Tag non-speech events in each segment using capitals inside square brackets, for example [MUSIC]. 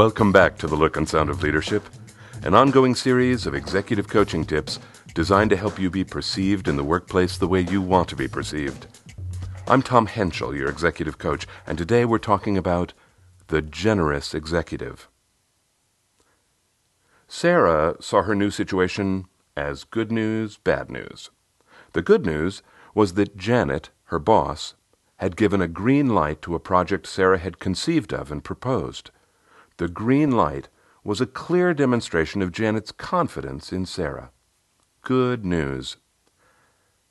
Welcome back to The Look and Sound of Leadership, an ongoing series of executive coaching tips designed to help you be perceived in the workplace the way you want to be perceived. I'm Tom Henschel, your executive coach, and today we're talking about the generous executive. Sarah saw her new situation as good news, bad news. The good news was that Janet, her boss, had given a green light to a project Sarah had conceived of and proposed. The green light was a clear demonstration of Janet's confidence in Sarah. Good news.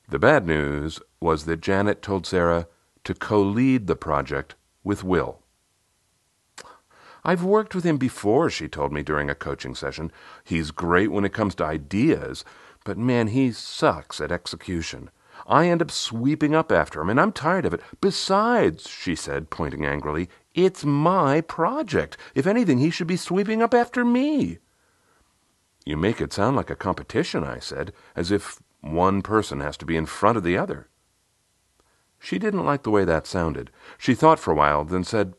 The bad news was that Janet told Sarah to co lead the project with Will. I've worked with him before, she told me during a coaching session. He's great when it comes to ideas, but man, he sucks at execution. I end up sweeping up after him, and I'm tired of it. Besides, she said, pointing angrily, it's my project. If anything, he should be sweeping up after me. You make it sound like a competition, I said, as if one person has to be in front of the other. She didn't like the way that sounded. She thought for a while, then said,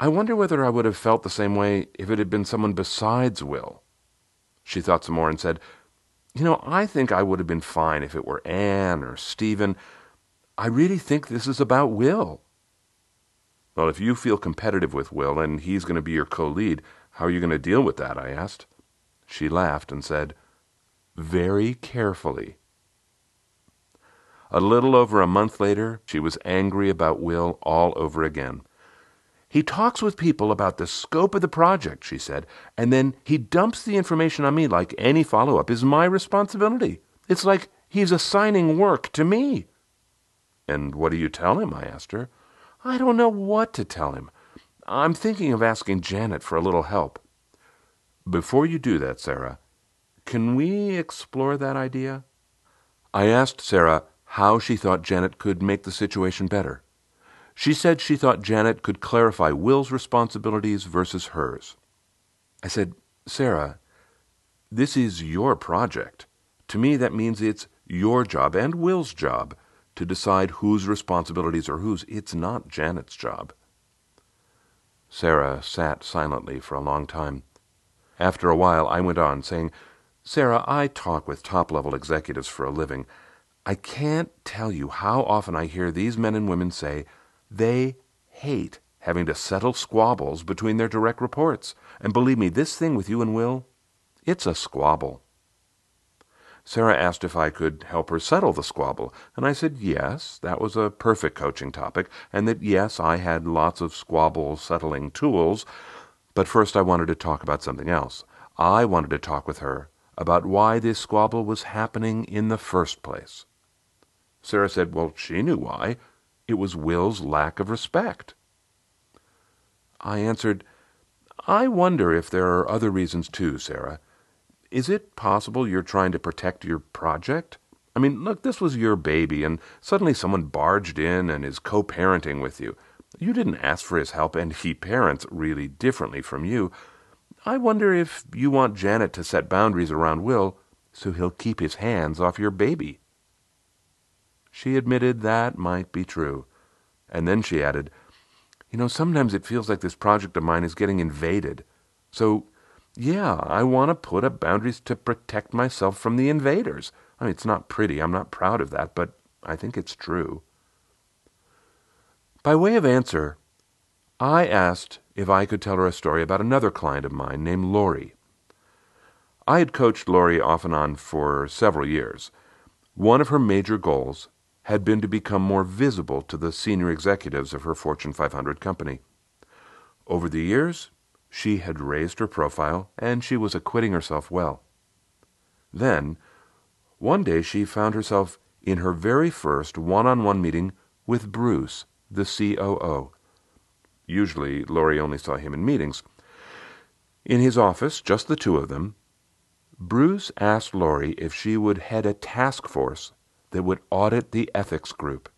I wonder whether I would have felt the same way if it had been someone besides Will. She thought some more and said, You know, I think I would have been fine if it were Anne or Stephen. I really think this is about Will. Well, if you feel competitive with Will and he's going to be your co lead, how are you going to deal with that? I asked. She laughed and said, Very carefully. A little over a month later, she was angry about Will all over again. He talks with people about the scope of the project, she said, and then he dumps the information on me like any follow up is my responsibility. It's like he's assigning work to me. And what do you tell him? I asked her. I don't know what to tell him. I'm thinking of asking Janet for a little help. Before you do that, Sarah, can we explore that idea? I asked Sarah how she thought Janet could make the situation better. She said she thought Janet could clarify Will's responsibilities versus hers. I said, Sarah, this is your project. To me, that means it's your job and Will's job to decide whose responsibilities are whose. It's not Janet's job. Sarah sat silently for a long time. After a while, I went on, saying, Sarah, I talk with top level executives for a living. I can't tell you how often I hear these men and women say they hate having to settle squabbles between their direct reports. And believe me, this thing with you and Will, it's a squabble. Sarah asked if I could help her settle the squabble, and I said yes, that was a perfect coaching topic, and that yes, I had lots of squabble settling tools. But first, I wanted to talk about something else. I wanted to talk with her about why this squabble was happening in the first place. Sarah said, Well, she knew why. It was Will's lack of respect. I answered, I wonder if there are other reasons too, Sarah. Is it possible you're trying to protect your project? I mean, look, this was your baby, and suddenly someone barged in and is co parenting with you. You didn't ask for his help, and he parents really differently from you. I wonder if you want Janet to set boundaries around Will so he'll keep his hands off your baby. She admitted that might be true. And then she added, You know, sometimes it feels like this project of mine is getting invaded. So yeah, I want to put up boundaries to protect myself from the invaders. I mean, it's not pretty. I'm not proud of that, but I think it's true. By way of answer, I asked if I could tell her a story about another client of mine named Lori. I had coached Lori off and on for several years. One of her major goals had been to become more visible to the senior executives of her Fortune 500 company. Over the years, she had raised her profile, and she was acquitting herself well. Then, one day she found herself in her very first one on one meeting with Bruce, the COO. Usually, Lori only saw him in meetings. In his office, just the two of them, Bruce asked Lori if she would head a task force that would audit the ethics group.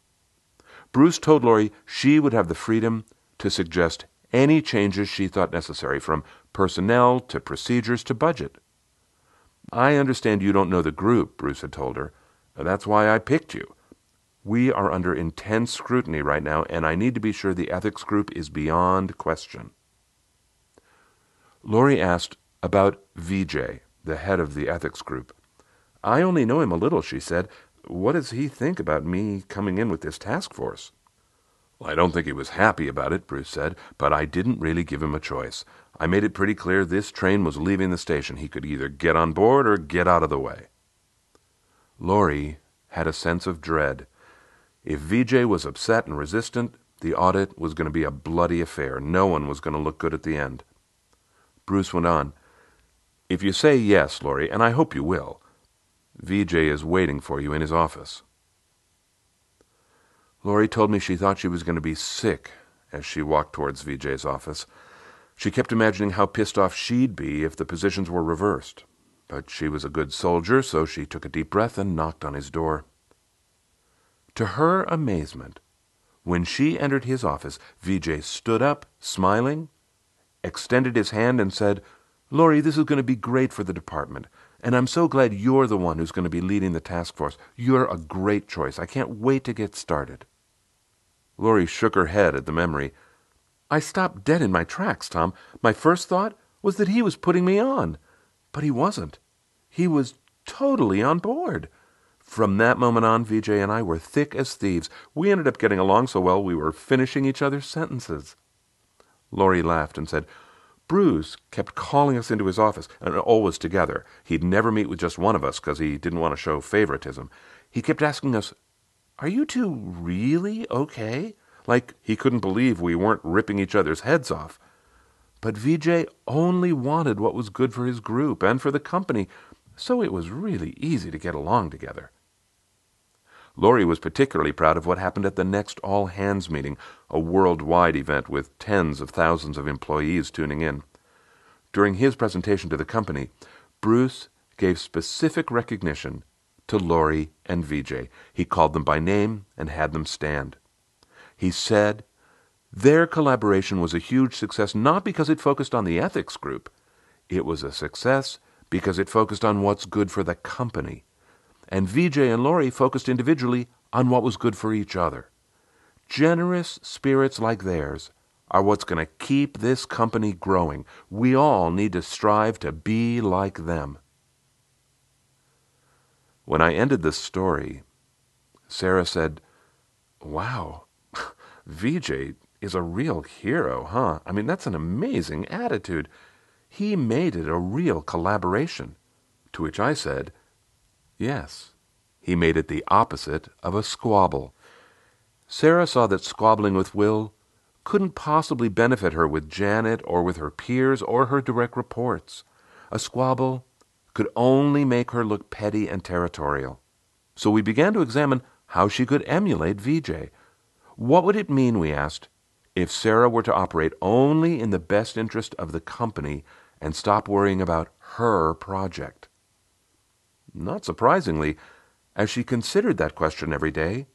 Bruce told Lori she would have the freedom to suggest any changes she thought necessary, from personnel to procedures to budget. I understand you don't know the group, Bruce had told her. That's why I picked you. We are under intense scrutiny right now, and I need to be sure the ethics group is beyond question. Laurie asked about VJ, the head of the ethics group. I only know him a little, she said. What does he think about me coming in with this task force? I don't think he was happy about it, Bruce said, but I didn't really give him a choice. I made it pretty clear this train was leaving the station. He could either get on board or get out of the way. Laurie had a sense of dread. If VJ was upset and resistant, the audit was going to be a bloody affair. No one was going to look good at the end. Bruce went on. If you say yes, Laurie, and I hope you will, VJ is waiting for you in his office. Laurie told me she thought she was going to be sick as she walked towards VJ's office. She kept imagining how pissed off she'd be if the positions were reversed. But she was a good soldier, so she took a deep breath and knocked on his door. To her amazement, when she entered his office, VJ stood up, smiling, extended his hand, and said, Laurie, this is going to be great for the department, and I'm so glad you're the one who's going to be leading the task force. You're a great choice. I can't wait to get started. Laurie shook her head at the memory. I stopped dead in my tracks, Tom. My first thought was that he was putting me on. But he wasn't. He was totally on board. From that moment on, VJ and I were thick as thieves. We ended up getting along so well we were finishing each other's sentences. Laurie laughed and said, Bruce kept calling us into his office, and always together. He'd never meet with just one of us because he didn't want to show favoritism. He kept asking us, Are you two really okay? Like he couldn't believe we weren't ripping each other's heads off. But VJ only wanted what was good for his group and for the company, so it was really easy to get along together. Laurie was particularly proud of what happened at the next all hands meeting, a worldwide event with tens of thousands of employees tuning in. During his presentation to the company, Bruce gave specific recognition to Laurie and Vijay. He called them by name and had them stand. He said their collaboration was a huge success not because it focused on the ethics group. It was a success because it focused on what's good for the company and VJ and Laurie focused individually on what was good for each other. Generous spirits like theirs are what's going to keep this company growing. We all need to strive to be like them. When I ended this story, Sarah said, Wow, [LAUGHS] VJ is a real hero, huh? I mean, that's an amazing attitude. He made it a real collaboration. To which I said, Yes, he made it the opposite of a squabble. Sarah saw that squabbling with Will couldn't possibly benefit her with Janet or with her peers or her direct reports. A squabble could only make her look petty and territorial. So we began to examine how she could emulate VJ. What would it mean, we asked, if Sarah were to operate only in the best interest of the company and stop worrying about her project? Not surprisingly, as she considered that question every day,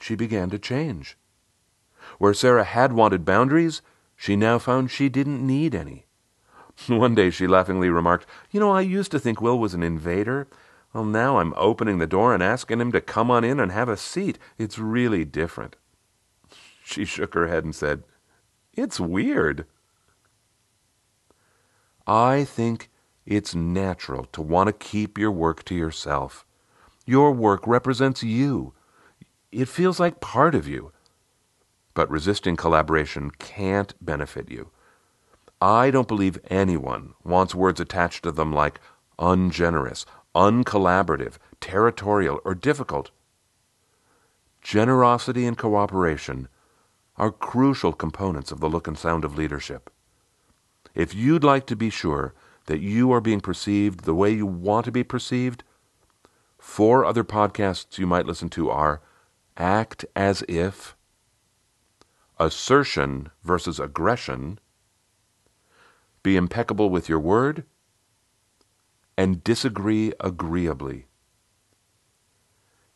she began to change. Where Sarah had wanted boundaries, she now found she didn't need any. [LAUGHS] One day she laughingly remarked, You know, I used to think Will was an invader. Well, now I'm opening the door and asking him to come on in and have a seat. It's really different. [LAUGHS] She shook her head and said, It's weird. I think it's natural to want to keep your work to yourself. Your work represents you. It feels like part of you. But resisting collaboration can't benefit you. I don't believe anyone wants words attached to them like ungenerous, uncollaborative, territorial, or difficult. Generosity and cooperation are crucial components of the look and sound of leadership. If you'd like to be sure that you are being perceived the way you want to be perceived, four other podcasts you might listen to are Act as If, Assertion versus Aggression, Be Impeccable with Your Word, and Disagree Agreeably.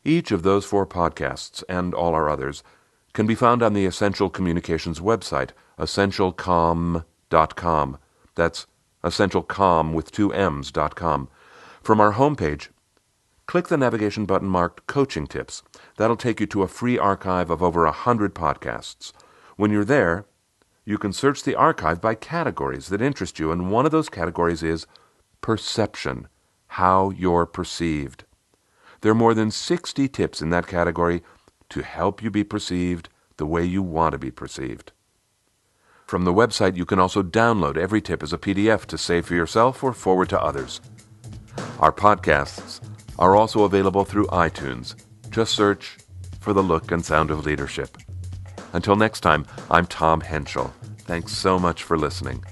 Each of those four podcasts and all our others can be found on the Essential Communications website, essentialcomm.com. That's essentialcomm with two M's dot com. From our homepage, click the navigation button marked Coaching Tips. That'll take you to a free archive of over a hundred podcasts. When you're there, You can search the archive by categories that interest you, and one of those categories is perception, how you're perceived. There are more than 60 tips in that category to help you be perceived the way you want to be perceived. From the website, you can also download every tip as a PDF to save for yourself or forward to others. Our podcasts are also available through iTunes. Just search for the look and sound of leadership. Until next time, I'm Tom Henschel. Thanks so much for listening.